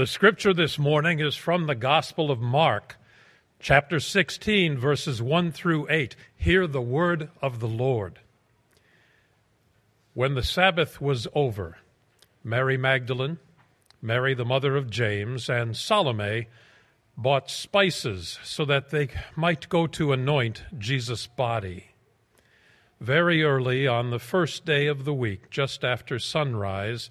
The scripture this morning is from the Gospel of Mark, chapter 16, verses 1 through 8. Hear the word of the Lord. When the Sabbath was over, Mary Magdalene, Mary the mother of James, and Salome bought spices so that they might go to anoint Jesus' body. Very early on the first day of the week, just after sunrise,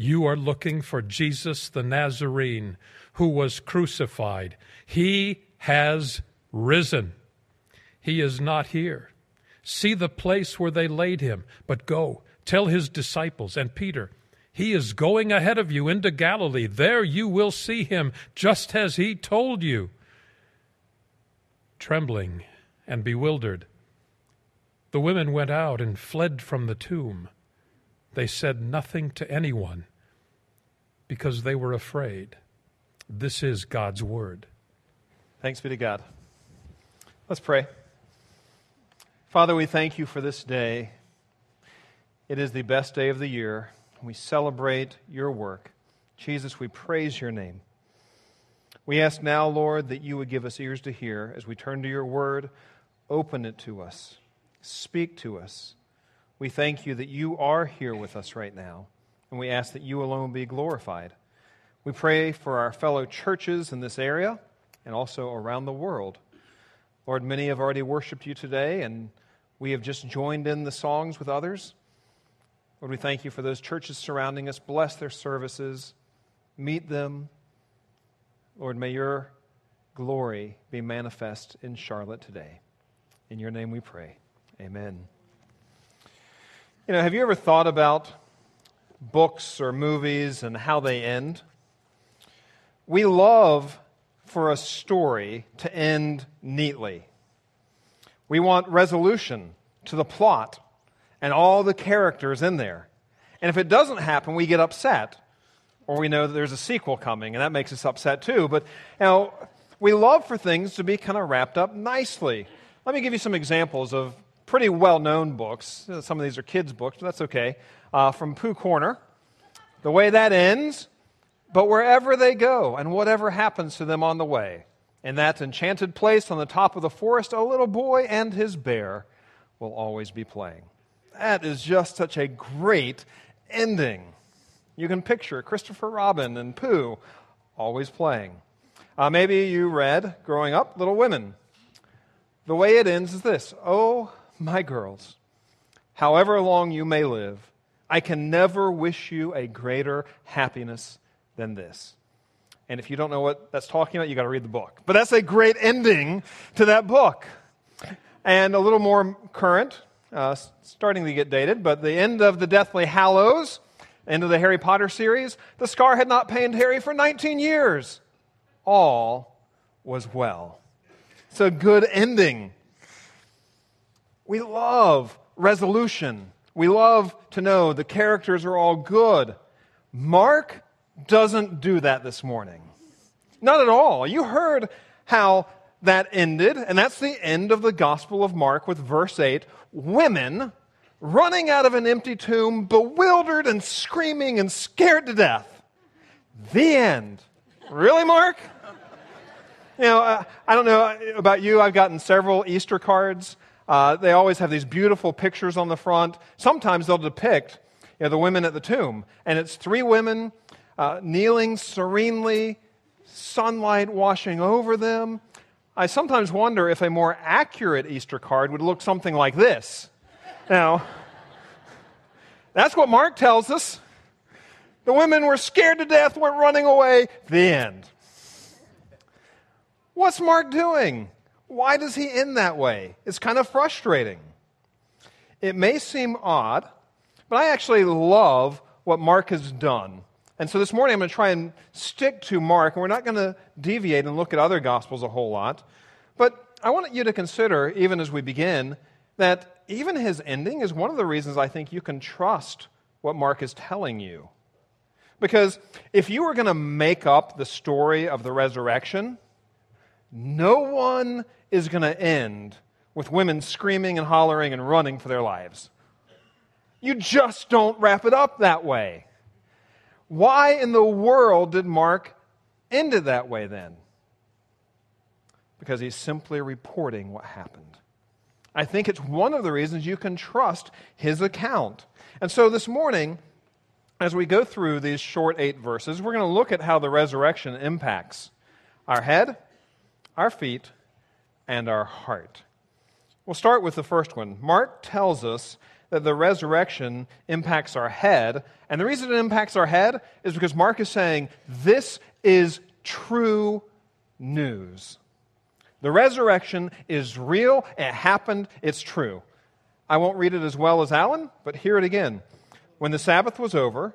You are looking for Jesus the Nazarene who was crucified. He has risen. He is not here. See the place where they laid him, but go, tell his disciples and Peter, he is going ahead of you into Galilee. There you will see him, just as he told you. Trembling and bewildered, the women went out and fled from the tomb. They said nothing to anyone because they were afraid. This is God's word. Thanks be to God. Let's pray. Father, we thank you for this day. It is the best day of the year. We celebrate your work. Jesus, we praise your name. We ask now, Lord, that you would give us ears to hear as we turn to your word. Open it to us. Speak to us. We thank you that you are here with us right now, and we ask that you alone be glorified. We pray for our fellow churches in this area and also around the world. Lord, many have already worshiped you today, and we have just joined in the songs with others. Lord, we thank you for those churches surrounding us. Bless their services, meet them. Lord, may your glory be manifest in Charlotte today. In your name we pray. Amen. You know, have you ever thought about books or movies and how they end? We love for a story to end neatly. We want resolution to the plot and all the characters in there. And if it doesn't happen, we get upset. Or we know that there's a sequel coming, and that makes us upset too. But you know, we love for things to be kind of wrapped up nicely. Let me give you some examples of pretty well known books. Some of these are kids' books, but that's okay. Uh, from Pooh Corner. The way that ends, but wherever they go and whatever happens to them on the way, in that enchanted place on the top of the forest, a little boy and his bear will always be playing. That is just such a great ending. You can picture Christopher Robin and Pooh always playing. Uh, maybe you read, growing up, Little Women. The way it ends is this Oh, my girls, however long you may live, I can never wish you a greater happiness than this. And if you don't know what that's talking about, you got to read the book. But that's a great ending to that book. And a little more current, uh, starting to get dated, but the end of the Deathly Hallows, end of the Harry Potter series, the scar had not pained Harry for 19 years. All was well. It's a good ending. We love resolution. We love to know the characters are all good. Mark doesn't do that this morning. Not at all. You heard how that ended, and that's the end of the Gospel of Mark with verse 8. Women running out of an empty tomb, bewildered and screaming and scared to death. The end. Really, Mark? You know, uh, I don't know about you, I've gotten several Easter cards. Uh, they always have these beautiful pictures on the front. Sometimes they'll depict you know, the women at the tomb, and it's three women uh, kneeling serenely, sunlight washing over them. I sometimes wonder if a more accurate Easter card would look something like this. Now, that's what Mark tells us. The women were scared to death, went running away. The end. What's Mark doing? Why does he end that way? It's kind of frustrating. It may seem odd, but I actually love what Mark has done And so this morning I'm going to try and stick to Mark, and we're not going to deviate and look at other Gospels a whole lot. But I want you to consider, even as we begin, that even his ending is one of the reasons I think you can trust what Mark is telling you. Because if you were going to make up the story of the resurrection, no one is going to end with women screaming and hollering and running for their lives. You just don't wrap it up that way. Why in the world did Mark end it that way then? Because he's simply reporting what happened. I think it's one of the reasons you can trust his account. And so this morning, as we go through these short eight verses, we're going to look at how the resurrection impacts our head, our feet, and our heart. We'll start with the first one. Mark tells us that the resurrection impacts our head. And the reason it impacts our head is because Mark is saying this is true news. The resurrection is real, it happened, it's true. I won't read it as well as Alan, but hear it again. When the Sabbath was over,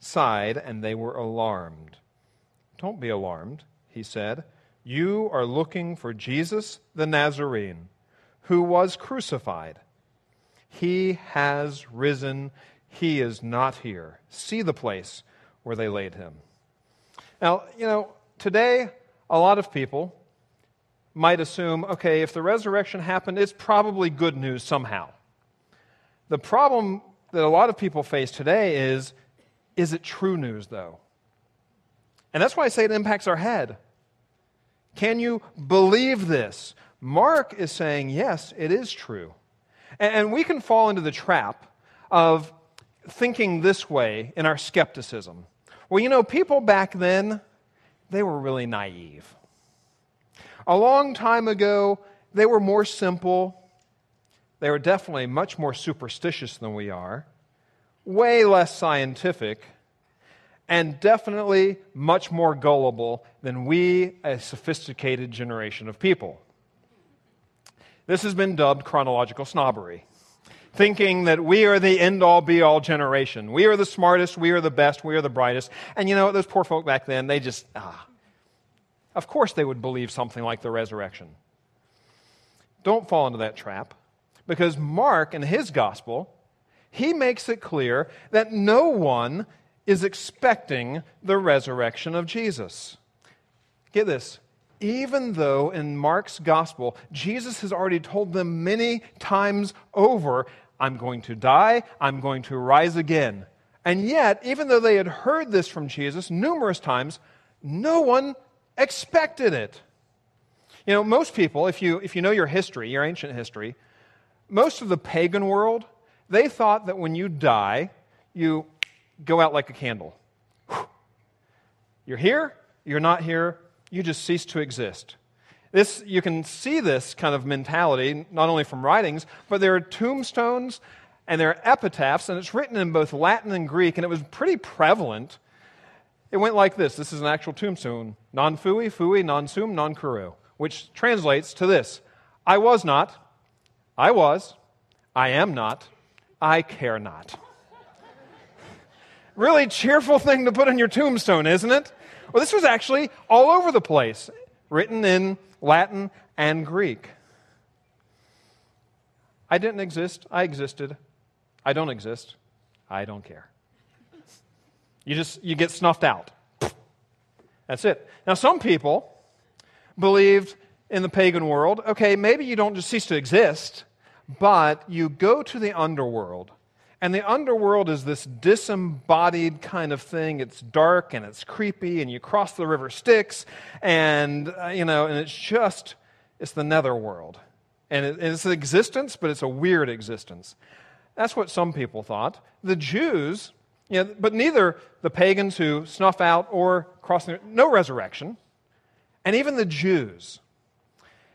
side, and they were alarmed. Don't be alarmed, he said. You are looking for Jesus the Nazarene, who was crucified. He has risen. He is not here. See the place where they laid him. Now, you know, today, a lot of people might assume okay, if the resurrection happened, it's probably good news somehow. The problem that a lot of people face today is is it true news, though? And that's why I say it impacts our head. Can you believe this? Mark is saying, yes, it is true. And we can fall into the trap of thinking this way in our skepticism. Well, you know, people back then, they were really naive. A long time ago, they were more simple. They were definitely much more superstitious than we are, way less scientific and definitely much more gullible than we, a sophisticated generation of people. This has been dubbed chronological snobbery, thinking that we are the end all be all generation. We are the smartest, we are the best, we are the brightest. And you know, those poor folk back then, they just, ah. Of course they would believe something like the resurrection. Don't fall into that trap, because Mark, in his gospel, he makes it clear that no one is expecting the resurrection of Jesus. Get this. Even though in Mark's gospel, Jesus has already told them many times over, I'm going to die, I'm going to rise again. And yet, even though they had heard this from Jesus numerous times, no one expected it. You know, most people, if you, if you know your history, your ancient history, most of the pagan world, they thought that when you die, you go out like a candle. You're here, you're not here, you just cease to exist. This, you can see this kind of mentality not only from writings, but there are tombstones and there are epitaphs, and it's written in both Latin and Greek, and it was pretty prevalent. It went like this this is an actual tombstone non fui, fui, non sum, non curo, which translates to this I was not, I was, I am not, I care not really cheerful thing to put on your tombstone, isn't it? Well, this was actually all over the place, written in Latin and Greek. I didn't exist. I existed. I don't exist. I don't care. You just you get snuffed out. That's it. Now some people believed in the pagan world, okay, maybe you don't just cease to exist, but you go to the underworld and the underworld is this disembodied kind of thing. It's dark and it's creepy, and you cross the river Styx, and, uh, you know, and it's just, it's the netherworld. And it, it's an existence, but it's a weird existence. That's what some people thought. The Jews You know, but neither the pagans who snuff out or cross the, no resurrection, and even the Jews,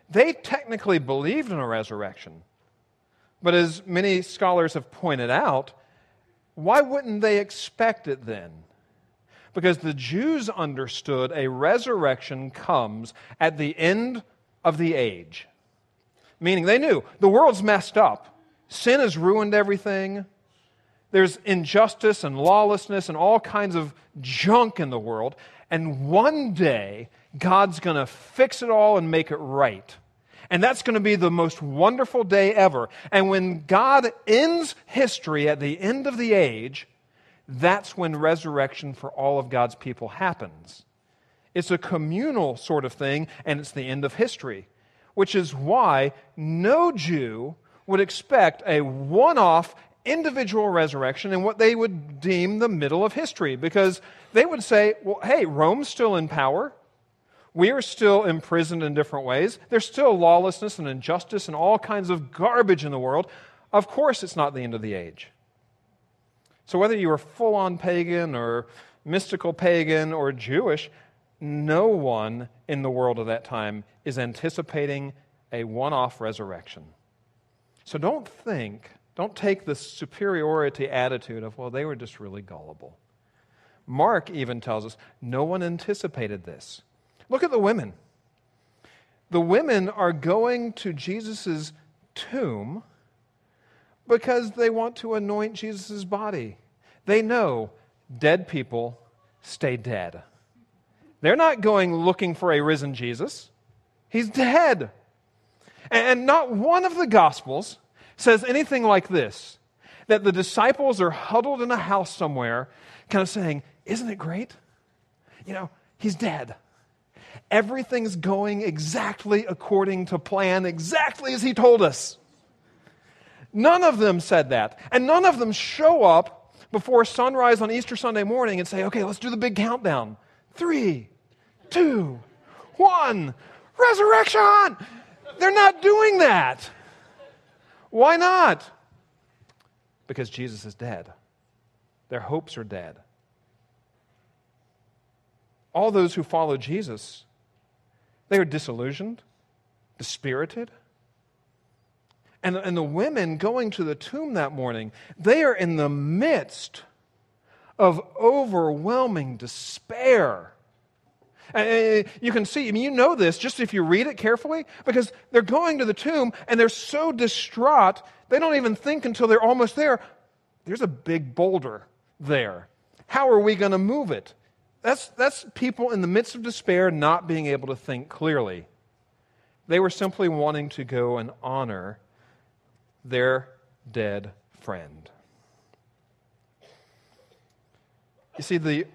they technically believed in a resurrection. But as many scholars have pointed out, why wouldn't they expect it then? Because the Jews understood a resurrection comes at the end of the age. Meaning they knew the world's messed up, sin has ruined everything, there's injustice and lawlessness and all kinds of junk in the world. And one day, God's going to fix it all and make it right. And that's going to be the most wonderful day ever. And when God ends history at the end of the age, that's when resurrection for all of God's people happens. It's a communal sort of thing, and it's the end of history, which is why no Jew would expect a one off individual resurrection in what they would deem the middle of history because they would say, well, hey, Rome's still in power. We are still imprisoned in different ways. There's still lawlessness and injustice and all kinds of garbage in the world. Of course, it's not the end of the age. So, whether you are full on pagan or mystical pagan or Jewish, no one in the world of that time is anticipating a one off resurrection. So, don't think don't take the superiority attitude of, well, they were just really gullible. Mark even tells us no one anticipated this. Look at the women. The women are going to Jesus' tomb because they want to anoint Jesus' body. They know dead people stay dead. They're not going looking for a risen Jesus, he's dead. And not one of the Gospels says anything like this that the disciples are huddled in a house somewhere, kind of saying, Isn't it great? You know, he's dead. Everything's going exactly according to plan, exactly as he told us. None of them said that. And none of them show up before sunrise on Easter Sunday morning and say, okay, let's do the big countdown. Three, two, one, resurrection! They're not doing that. Why not? Because Jesus is dead. Their hopes are dead. All those who follow Jesus, they are disillusioned, dispirited. And, and the women going to the tomb that morning, they are in the midst of overwhelming despair. And you can see, I mean, you know this just if you read it carefully, because they're going to the tomb and they're so distraught, they don't even think until they're almost there. There's a big boulder there. How are we going to move it? That's, that's people in the midst of despair not being able to think clearly. They were simply wanting to go and honor their dead friend. You see, the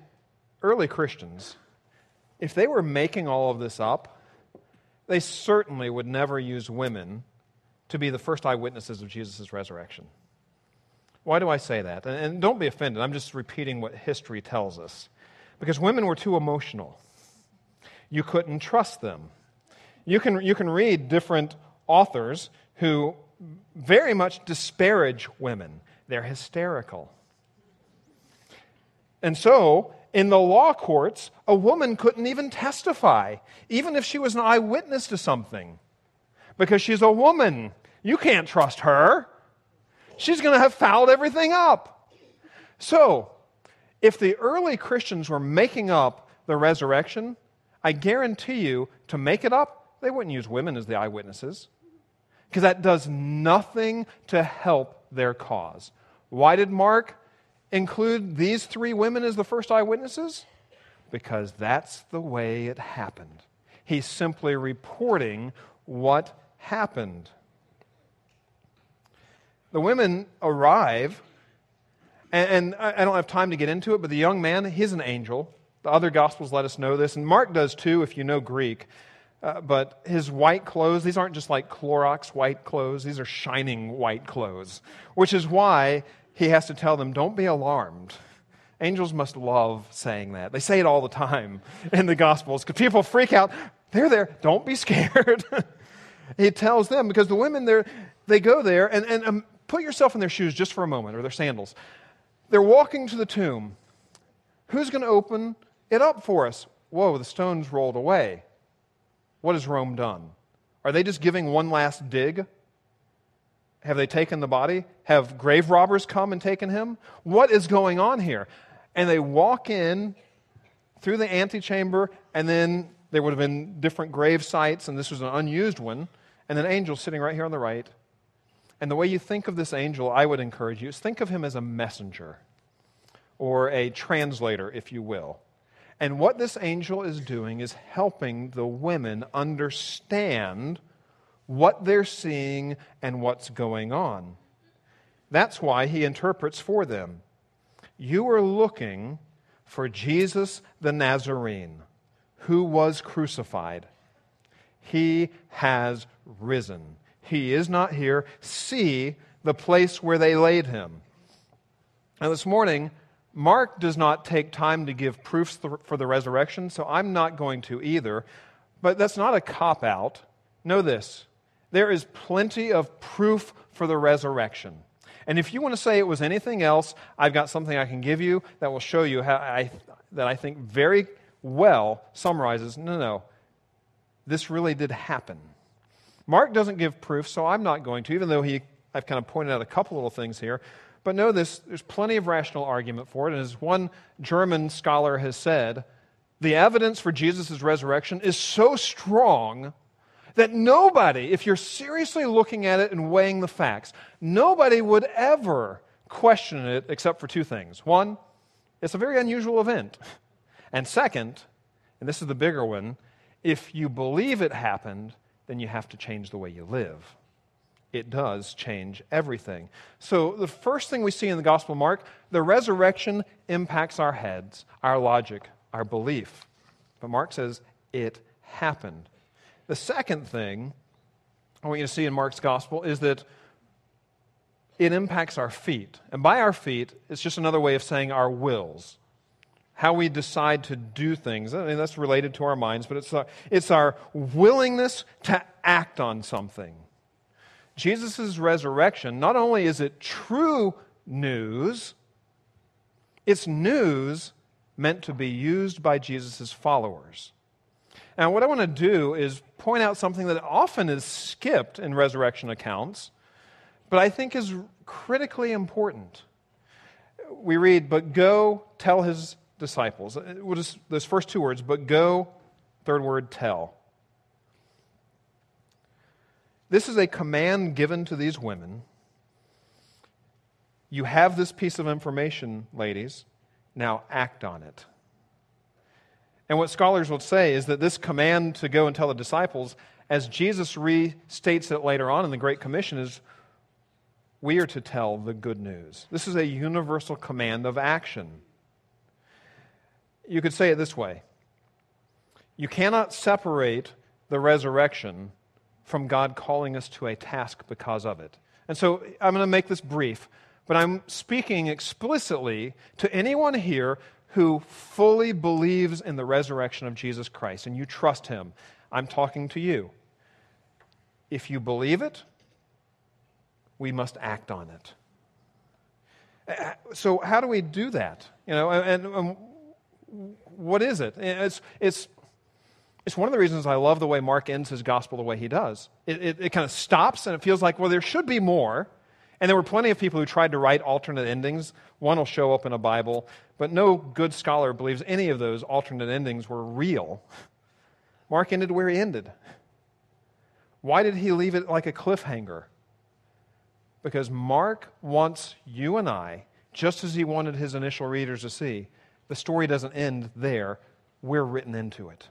early Christians if they were making all of this up, they certainly would never use women to be the first eyewitnesses of Jesus' resurrection. Why do I say that? And, and, don't be offended, I'm just repeating what history tells us. Because women were too emotional. You couldn't trust them. You can, you can read different authors who very much disparage women, they're hysterical. And so, in the law courts, a woman couldn't even testify, even if she was an eyewitness to something, because she's a woman. You can't trust her. She's going to have fouled everything up. So, if the early Christians were making up the resurrection, I guarantee you, to make it up, they wouldn't use women as the eyewitnesses, because that does nothing to help their cause. Why did Mark include these three women as the first eyewitnesses? Because that's the way it happened. He's simply reporting what happened. The women arrive, and, I don't have time to get into it, but the young man, he's an angel. The other Gospels let us know this, and Mark does too if you know Greek. Uh, but his white clothes, these aren't just like Clorox white clothes, these are shining white clothes, which is why he has to tell them, don't be alarmed. Angels must love saying that. They say it all the time in the Gospels because people freak out. They're there. Don't be scared. he tells them because the women there, they go there and, and um, put yourself in their shoes just for a moment or their sandals. They're walking to the tomb. Who's going to open it up for us? Whoa, the stone's rolled away. What has Rome done? Are they just giving one last dig? Have they taken the body? Have grave robbers come and taken him? What is going on here? And they walk in through the antechamber, and then there would have been different grave sites, and this was an unused one, and an angel sitting right here on the right. And the way you think of this angel, I would encourage you, is think of him as a messenger or a translator, if you will. And what this angel is doing is helping the women understand what they're seeing and what's going on. That's why he interprets for them. You are looking for Jesus the Nazarene, who was crucified. He has risen. He is not here. See the place where they laid him. Now, this morning, Mark does not take time to give proofs for the resurrection, so I'm not going to either. But that's not a cop out. Know this there is plenty of proof for the resurrection. And if you want to say it was anything else, I've got something I can give you that will show you how I, that I think very well summarizes no, no, this really did happen. Mark doesn't give proof, so I'm not going to, even though he, I've kind of pointed out a couple little things here. But know this there's plenty of rational argument for it. And as one German scholar has said, the evidence for Jesus' resurrection is so strong that nobody, if you're seriously looking at it and weighing the facts, nobody would ever question it except for two things. One, it's a very unusual event. And second, and this is the bigger one, if you believe it happened, then you have to change the way you live. It does change everything. So, the first thing we see in the Gospel of Mark, the resurrection impacts our heads, our logic, our belief. But Mark says it happened. The second thing I want you to see in Mark's gospel is that it impacts our feet. And by our feet, it's just another way of saying our wills. How we decide to do things. I mean, that's related to our minds, but it's our, it's our willingness to act on something. Jesus' resurrection, not only is it true news, it's news meant to be used by Jesus' followers. Now, what I want to do is point out something that often is skipped in resurrection accounts, but I think is critically important. We read, But go tell his disciples. Uh, just those first two words, but go, third word, tell. This is a command given to these women. You have this piece of information, ladies. Now act on it. And what scholars will say is that this command to go and tell the disciples, as Jesus restates it later on in the Great Commission, is we are to tell the good news. This is a universal command of action. You could say it this way You cannot separate the resurrection from God calling us to a task because of it. And so I'm going to make this brief, but I'm speaking explicitly to anyone here who fully believes in the resurrection of Jesus Christ and you trust him, I'm talking to you. If you believe it, we must act on it. Uh, so, how do we do that? You know, and, and what is it? It's, it's, it's one of the reasons I love the way Mark ends his gospel the way he does. It, it, it kind of stops and it feels like, well, there should be more. And there were plenty of people who tried to write alternate endings. One will show up in a Bible, but no good scholar believes any of those alternate endings were real. Mark ended where he ended. Why did he leave it like a cliffhanger? Because Mark wants you and I, just as he wanted his initial readers to see, the story doesn't end there. We're written into it.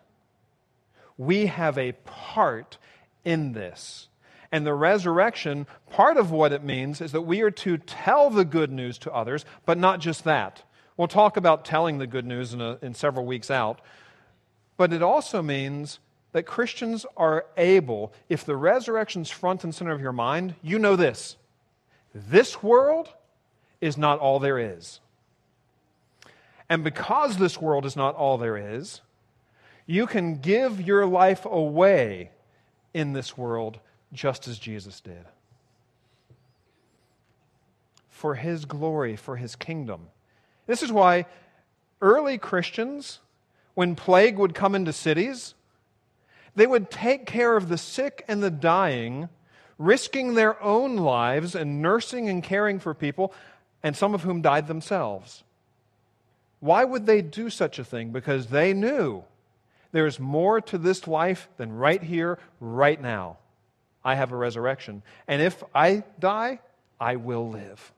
We have a part in this. And the resurrection, part of what it means is that we are to tell the good news to others, but not just that. We'll talk about telling the good news in, a, in several weeks out. But it also means that Christians are able, if the resurrection's front and center of your mind, you know this this world is not all there is. And because this world is not all there is, you can give your life away in this world just as Jesus did. for His glory, for His kingdom. This is why early Christians, when plague would come into cities, they would take care of the sick and the dying, risking their own lives and nursing and caring for people, and some of whom died themselves. Why would they do such a thing? Because they knew there's more to this life than right here, right now. I have a resurrection. And if I die, I will live.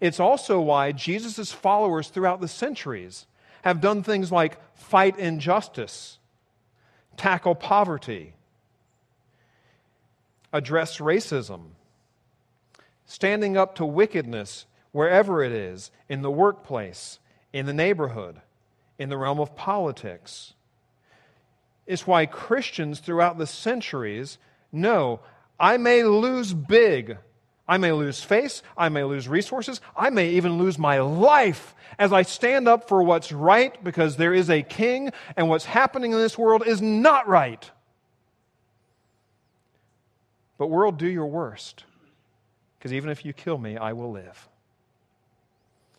It's also why Jesus' followers throughout the centuries have done things like fight injustice, tackle poverty, address racism, standing up to wickedness wherever it is, in the workplace, in the neighborhood, in the realm of politics. It's why Christians throughout the centuries know I may lose big. I may lose face. I may lose resources. I may even lose my life as I stand up for what's right because there is a king and what's happening in this world is not right. But, world, do your worst because even if you kill me, I will live.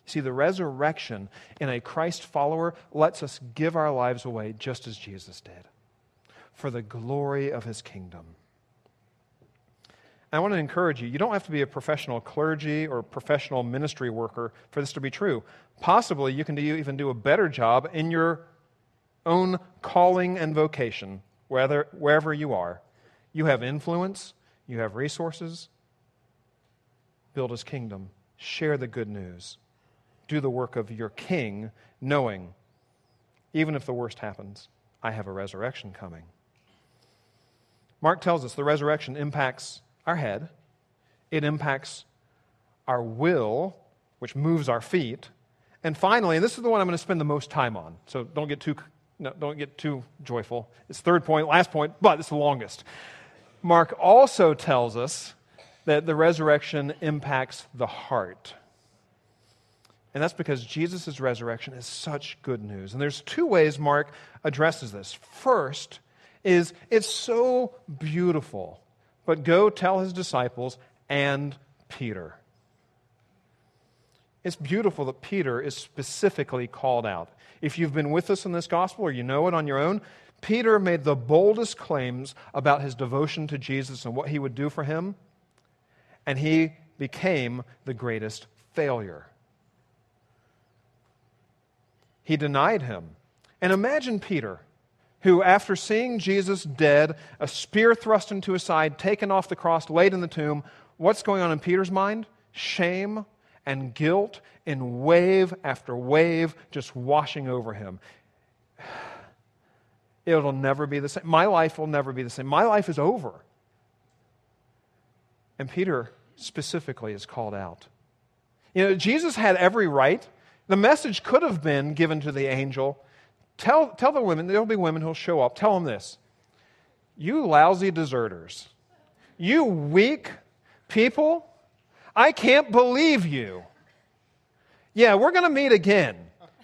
See, the resurrection in a Christ follower lets us give our lives away just as Jesus did for the glory of his kingdom. I want to encourage you, you don't have to be a professional clergy or professional ministry worker for this to be true. Possibly you can do, even do a better job in your own calling and vocation, whether, wherever you are. You have influence, you have resources. Build his kingdom, share the good news, do the work of your king, knowing, even if the worst happens, I have a resurrection coming. Mark tells us the resurrection impacts our head, it impacts our will, which moves our feet. And finally, and this is the one I'm going to spend the most time on, so don't get too, no, don't get too joyful. It's third point, last point, but it's the longest. Mark also tells us that the resurrection impacts the heart. And that's because Jesus' resurrection is such good news. And there's two ways Mark addresses this. First, is it's so beautiful. But go tell his disciples and Peter. It's beautiful that Peter is specifically called out. If you've been with us in this gospel or you know it on your own, Peter made the boldest claims about his devotion to Jesus and what he would do for him, and he became the greatest failure. He denied him. And imagine Peter who, after seeing Jesus dead, a spear thrust into his side, taken off the cross, laid in the tomb, what's going on in Peter's mind? Shame and guilt in wave after wave just washing over him. It'll never be the same. My life will never be the same. My life is over. And Peter specifically is called out. You know, Jesus had every right. The message could have been given to the angel Tell, tell the women, there'll be women who'll show up. Tell them this You lousy deserters, you weak people, I can't believe you. Yeah, we're going to meet again,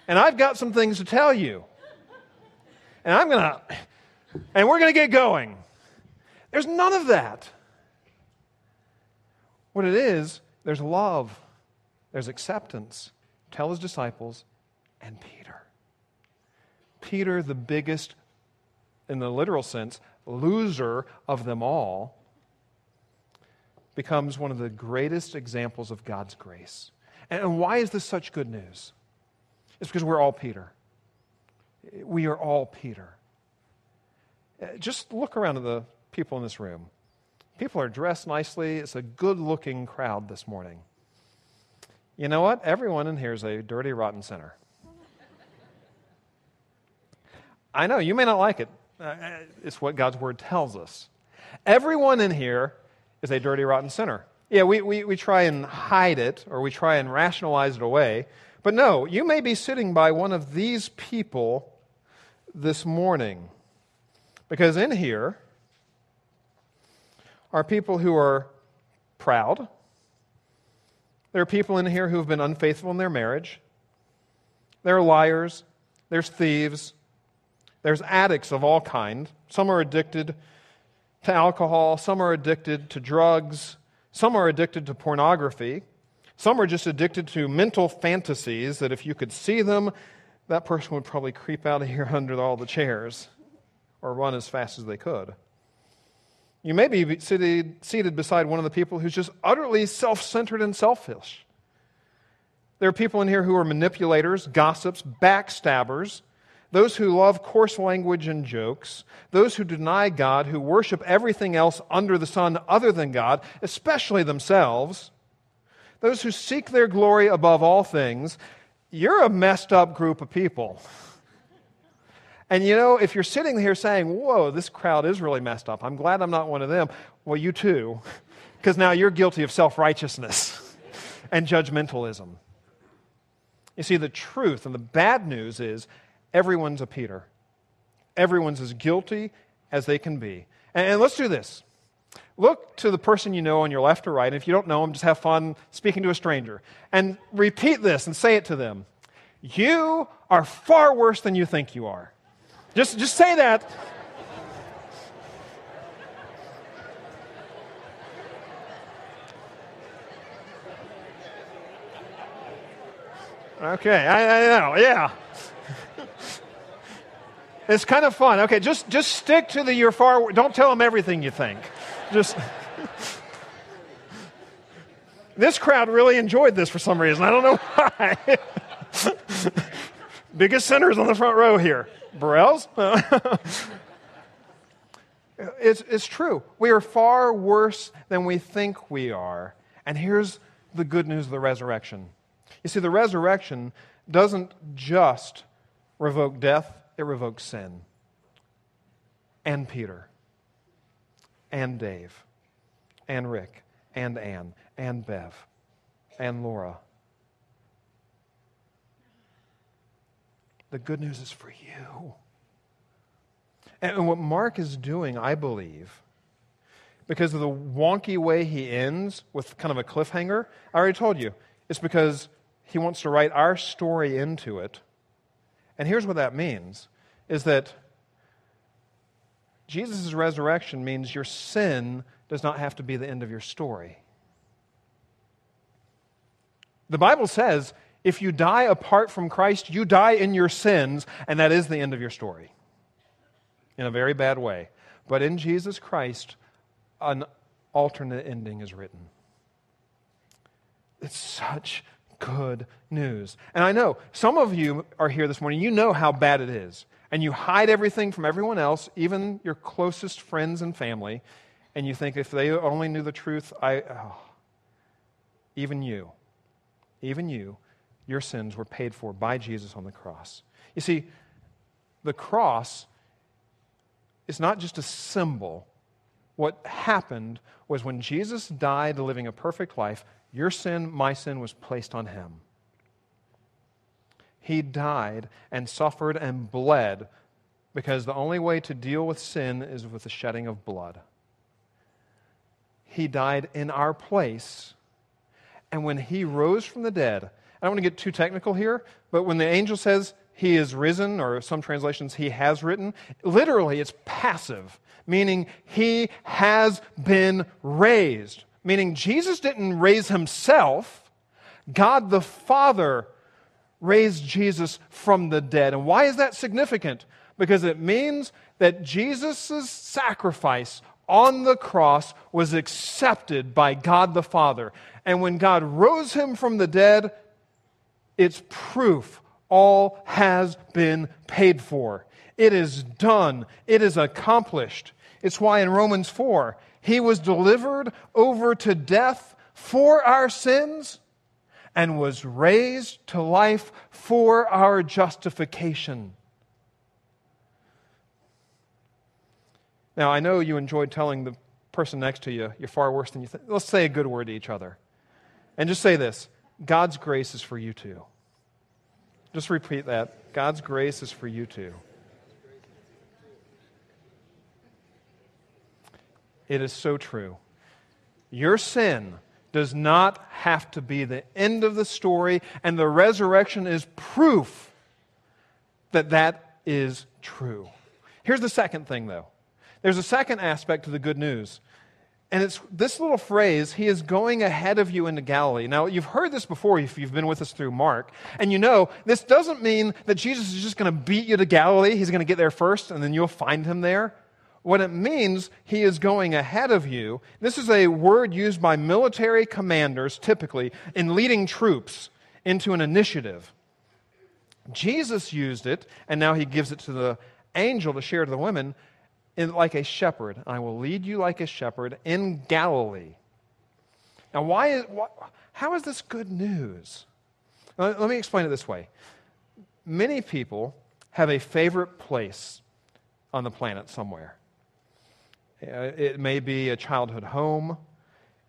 and I've got some things to tell you. And I'm going to, and we're going to get going. There's none of that. What it is, there's love, there's acceptance. Tell his disciples and Peter. Peter, the biggest, in the literal sense, loser of them all, becomes one of the greatest examples of God's grace. And why is this such good news? It's because we're all Peter. We are all Peter. Uh, just look around at the people in this room. People are dressed nicely. It's a good looking crowd this morning. You know what? Everyone in here is a dirty, rotten sinner. I know, you may not like it. Uh, it's what God's word tells us. Everyone in here is a dirty, rotten sinner. Yeah, we, we, we try and hide it or we try and rationalize it away. But no, you may be sitting by one of these people this morning. Because in here are people who are proud. There are people in here who have been unfaithful in their marriage. There are liars. There's thieves. There's addicts of all kind. Some are addicted to alcohol, some are addicted to drugs, some are addicted to pornography, Some are just addicted to mental fantasies that if you could see them, that person would probably creep out of here under all the chairs or run as fast as they could. You may be seated, seated beside one of the people who's just utterly self centered and selfish. There are people in here who are manipulators, gossips, backstabbers, those who love coarse language and jokes, those who deny God, who worship everything else under the sun other than God, especially themselves, those who seek their glory above all things. You're a messed up group of people. And you know, if you're sitting here saying, Whoa, this crowd is really messed up, I'm glad I'm not one of them. Well, you too, because now you're guilty of self righteousness and judgmentalism. You see, the truth and the bad news is everyone's a Peter. Everyone's as guilty as they can be. And, let's do this. Look to the person you know on your left or right. And if you don't know them, just have fun speaking to a stranger. And repeat this and say it to them You are far worse than you think you are. Just, just say that. Okay, I, I know, yeah. it's kind of fun. Okay, just, just stick to the you're far, don't tell them everything you think. Just. this crowd really enjoyed this for some reason. I don't know why. Biggest sinners on the front row here. Burrell's? it's, it's true. We are far worse than we think we are. And here's the good news of the resurrection. You see, the resurrection doesn't just revoke death, it revokes sin. And Peter, and Dave, and Rick, and Ann, and Bev, and Laura The good news is for you. And what Mark is doing, I believe, because of the wonky way he ends with kind of a cliffhanger, I already told you, it's because he wants to write our story into it. And here's what that means is that Jesus' resurrection means your sin does not have to be the end of your story. The Bible says if you die apart from Christ, you die in your sins, and that is the end of your story. In a very bad way. But in Jesus Christ, an alternate ending is written. It's such good news. And I know some of you are here this morning, you know how bad it is. And you hide everything from everyone else, even your closest friends and family. And you think, if they only knew the truth, I. Oh. Even you, even you your sins were paid for by Jesus on the cross. You see, the cross is not just a symbol. What happened was when Jesus died living a perfect life, your sin, my sin, was placed on him. He died and suffered and bled because the only way to deal with sin is with the shedding of blood. He died in our place. And when he rose from the dead, I don't want to get too technical here, but when the angel says he is risen, or some translations, he has written, literally it's passive, meaning he has been raised. Meaning Jesus didn't raise himself, God the Father raised Jesus from the dead. And why is that significant? Because it means that Jesus' sacrifice on the cross was accepted by God the Father. And when God rose him from the dead, it's proof all has been paid for. It is done. It is accomplished. It's why in Romans 4, he was delivered over to death for our sins and was raised to life for our justification. Now, I know you enjoyed telling the person next to you, you're far worse than you think. Let's say a good word to each other. And just say this God's grace is for you too. Just repeat that. God's grace is for you too. It is so true. Your sin does not have to be the end of the story, and the resurrection is proof that that is true. Here's the second thing, though. There's a second aspect to the good news. And it's this little phrase, he is going ahead of you into Galilee. Now, you've heard this before if you've been with us through Mark. And you know, this doesn't mean that Jesus is just going to beat you to Galilee. He's going to get there first and then you'll find him there. What it means, he is going ahead of you. This is a word used by military commanders typically in leading troops into an initiative. Jesus used it, and now he gives it to the angel to share to the women like a shepherd. I will lead you like a shepherd in Galilee. Now, why is, why, how is this good news? Let, let me explain it this way. Many people have a favorite place on the planet somewhere. Uh, it may be a childhood home,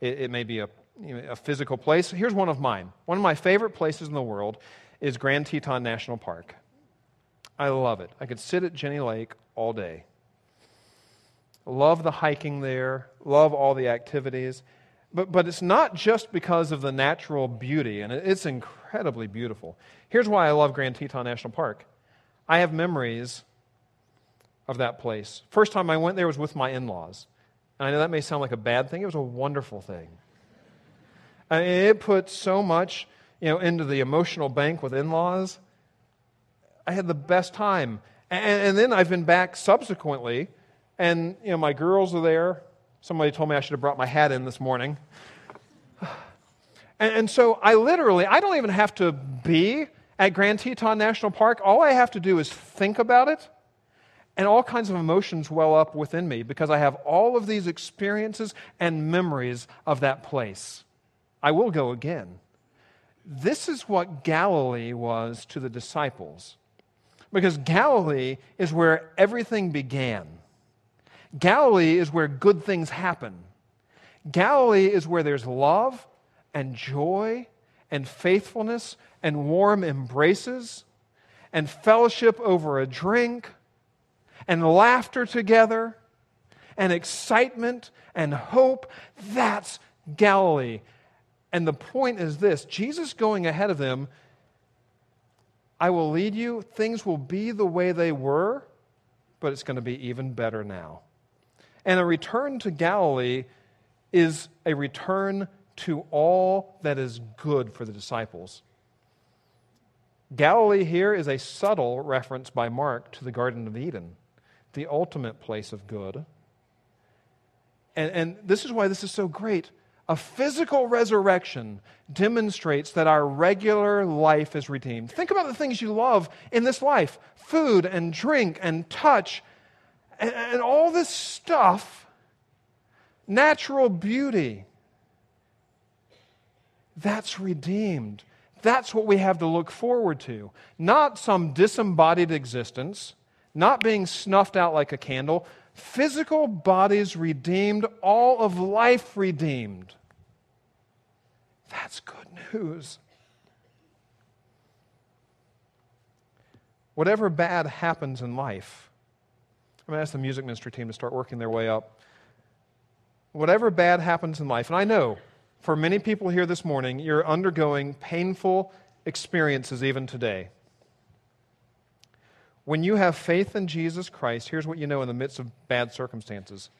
it, it may be a, you know, a physical place. Here's one of mine. One of my favorite places in the world is Grand Teton National Park. I love it. I could sit at Jenny Lake all day. Love the hiking there, love all the activities. But, but it's not just because of the natural beauty, and it's incredibly beautiful. Here's why I love Grand Teton National Park I have memories of that place. First time I went there was with my in laws. And I know that may sound like a bad thing, it was a wonderful thing. I mean, it put so much you know, into the emotional bank with in laws. I had the best time. And, and, then I've been back subsequently, and you know, my girls are there. Somebody told me I should have brought my hat in this morning. And, and so I literally, I don't even have to be at Grand Teton National Park. All I have to do is think about it, and all kinds of emotions well up within me because I have all of these experiences and memories of that place. I will go again. This is what Galilee was to the disciples. Because Galilee is where everything began. Galilee is where good things happen. Galilee is where there's love and joy and faithfulness and warm embraces and fellowship over a drink and laughter together and excitement and hope. That's Galilee. And the point is this Jesus going ahead of them, I will lead you. Things will be the way they were, but it's going to be even better now. And a return to Galilee is a return to all that is good for the disciples. Galilee here is a subtle reference by Mark to the Garden of Eden, the ultimate place of good. And, and this is why this is so great. A physical resurrection demonstrates that our regular life is redeemed. Think about the things you love in this life food and drink and touch and, and all this stuff, natural beauty. That's redeemed. That's what we have to look forward to. Not some disembodied existence, not being snuffed out like a candle. Physical bodies redeemed, all of life redeemed. That's good news. Whatever bad happens in life, I'm going to ask the music ministry team to start working their way up. Whatever bad happens in life, and I know for many people here this morning, you're undergoing painful experiences even today. When you have faith in Jesus Christ, here's what you know in the midst of bad circumstances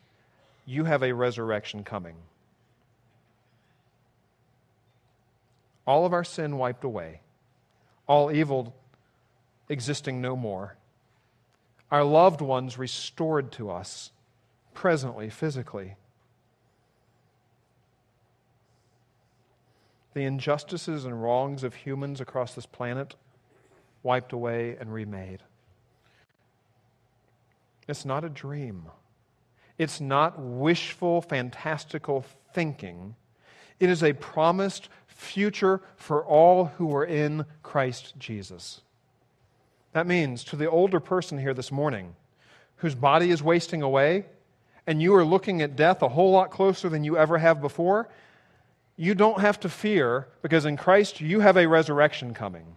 you have a resurrection coming. all of our sin wiped away, all evil existing no more, our loved ones restored to us, presently, physically. The injustices and wrongs of humans across this planet wiped away and remade. It's not a dream. It's not wishful, fantastical thinking. It is a promised future for all who are in Christ Jesus. That means to the older person here this morning whose body is wasting away and you are looking at death a whole lot closer than you ever have before, you don't have to fear because in Christ you have a resurrection coming.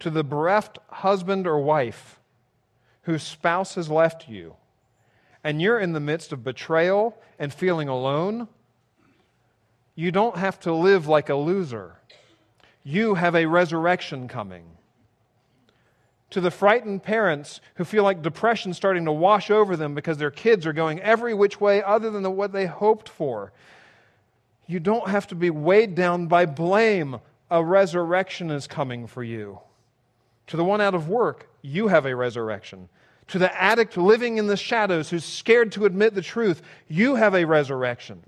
To the bereft husband or wife whose spouse has left you, and you're in the midst of betrayal and feeling alone you don't have to live like a loser. You have a resurrection coming. To the frightened parents who feel like depression starting to wash over them because their kids are going every which way other than what they hoped for. You don't have to be weighed down by blame. A resurrection is coming for you. To the one out of work, you have a resurrection. To the addict living in the shadows who's scared to admit the truth, you have a resurrection.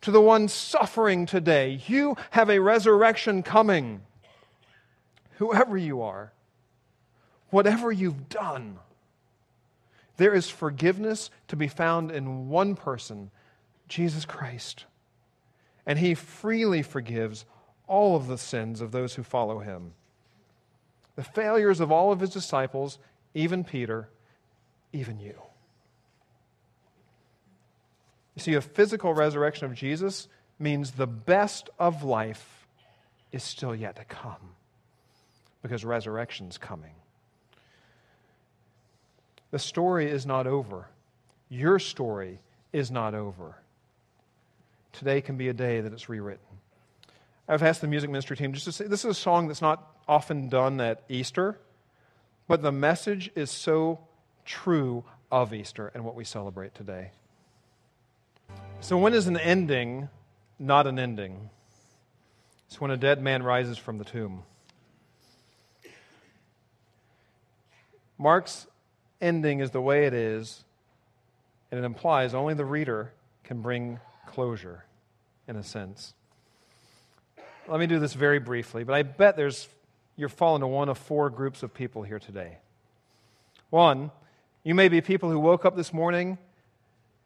To the one suffering today, you have a resurrection coming. Whoever you are, whatever you've done, there is forgiveness to be found in one person, Jesus Christ. And he freely forgives all of the sins of those who follow him. The failures of all of his disciples, even Peter, even you. You see, a physical resurrection of Jesus means the best of life is still yet to come because resurrection's coming. The story is not over. Your story is not over. Today can be a day that it's rewritten. I've asked the music ministry team just to say this is a song that's not often done at Easter, but the message is so true of Easter and what we celebrate today. So, when is an ending not an ending? It's when a dead man rises from the tomb. Mark's ending is the way it is, and it implies only the reader can bring closure, in a sense. Let me do this very briefly, but I bet there's you're falling to one of four groups of people here today. One, you may be people who woke up this morning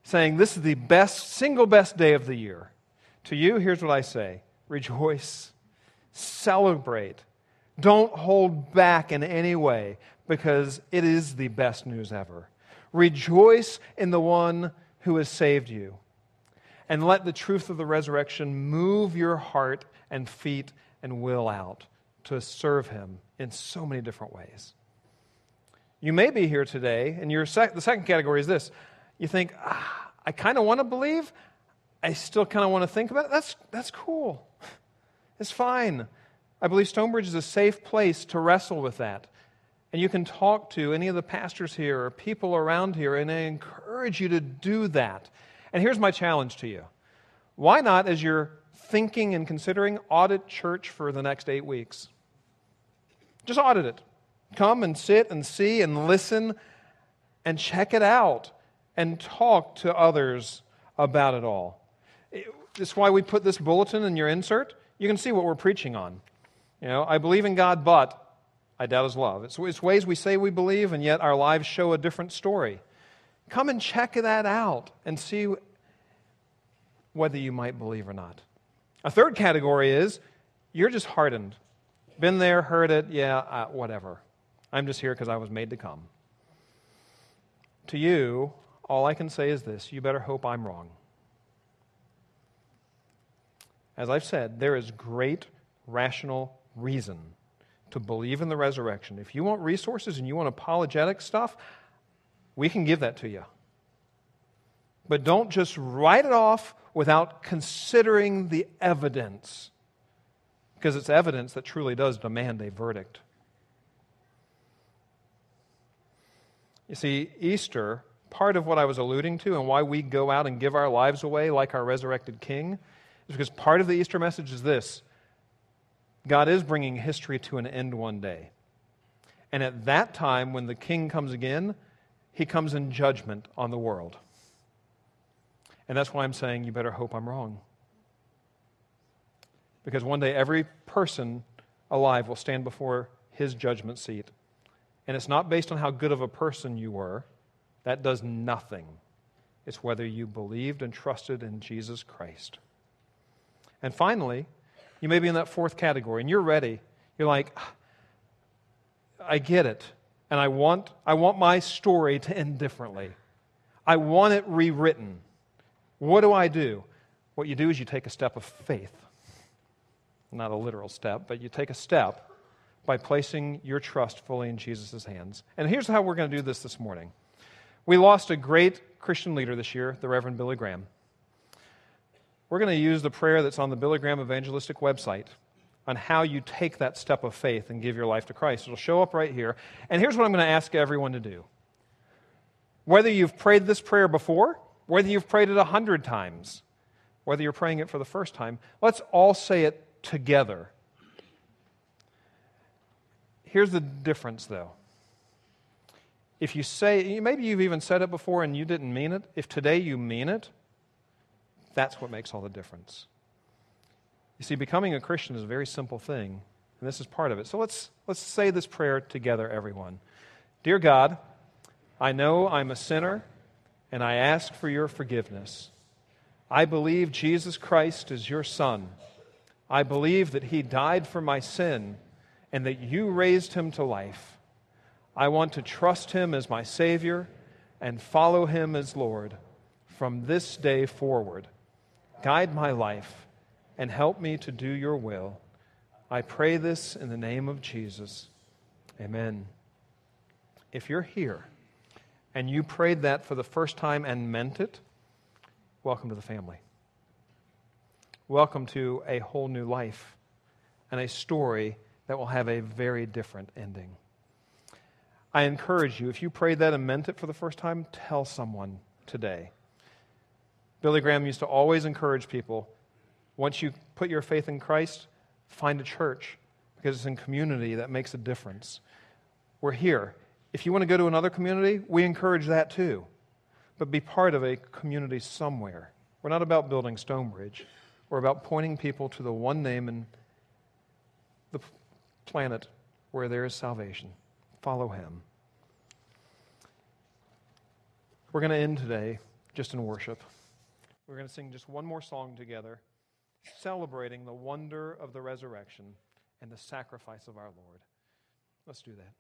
saying, This is the best, single best day of the year. To you, here's what I say rejoice, celebrate, don't hold back in any way because it is the best news ever. Rejoice in the one who has saved you. And let the truth of the resurrection move your heart and feet and will out to serve him in so many different ways. You may be here today, and your sec- the second category is this. You think, ah, I kind of want to believe, I still kind of want to think about it. That's, that's cool. It's fine. I believe Stonebridge is a safe place to wrestle with that. And you can talk to any of the pastors here or people around here, and I encourage you to do that. And here's my challenge to you why not, as you're thinking and considering, audit church for the next eight weeks? Just audit it. Come and sit and see and listen and check it out and talk to others about it all. That's why we put this bulletin in your insert. You can see what we're preaching on. You know, I believe in God, but I doubt his love. It's, it's ways we say we believe, and yet our lives show a different story. Come and check that out and see whether you might believe or not. A third category is you're just hardened. Been there, heard it, yeah, uh, whatever. I'm just here because I was made to come. To you, all I can say is this you better hope I'm wrong. As I've said, there is great rational reason to believe in the resurrection. If you want resources and you want apologetic stuff, we can give that to you. But don't just write it off without considering the evidence, because it's evidence that truly does demand a verdict. You see, Easter, part of what I was alluding to and why we go out and give our lives away like our resurrected King, is because part of the Easter message is this God is bringing history to an end one day. And at that time, when the king comes again, he comes in judgment on the world. And that's why I'm saying you better hope I'm wrong. Because one day every person alive will stand before his judgment seat. And it's not based on how good of a person you were, that does nothing. It's whether you believed and trusted in Jesus Christ. And finally, you may be in that fourth category and you're ready. You're like, I get it. And I want, I want my story to end differently. I want it rewritten. What do I do? What you do is you take a step of faith. Not a literal step, but you take a step by placing your trust fully in Jesus' hands. And here's how we're going to do this this morning. We lost a great Christian leader this year, the Reverend Billy Graham we're going to use the prayer that's on the Billy Graham Evangelistic website. on how you take that step of faith and give your life to Christ. It'll show up right here. And here's what I'm going to ask everyone to do. Whether you've prayed this prayer before, whether you've prayed it a hundred times, whether you're praying it for the first time, let's all say it together. Here's the difference, though. If you say, maybe you've even said it before and you didn't mean it. If today you mean it, that's what makes all the difference. You see, becoming a Christian is a very simple thing, and this is part of it. So let's, let's say this prayer together, everyone. Dear God, I know I'm a sinner, and I ask for your forgiveness. I believe Jesus Christ is your Son. I believe that he died for my sin and that you raised him to life. I want to trust him as my Savior and follow him as Lord from this day forward. Guide my life and help me to do your will. I pray this in the name of Jesus. Amen. If you're here and you prayed that for the first time and meant it, welcome to the family. Welcome to a whole new life and a story that will have a very different ending. I encourage you, if you prayed that and meant it for the first time, tell someone today. Billy Graham used to always encourage people once you put your faith in Christ, find a church because it's in community that makes a difference. We're here. If you want to go to another community, we encourage that too. But be part of a community somewhere. We're not about building Stonebridge. We're about pointing people to the one name in the planet where there is salvation. Follow him. We're going to end today just in worship. We're going to sing just one more song together, celebrating the wonder of the resurrection and the sacrifice of our Lord. Let's do that.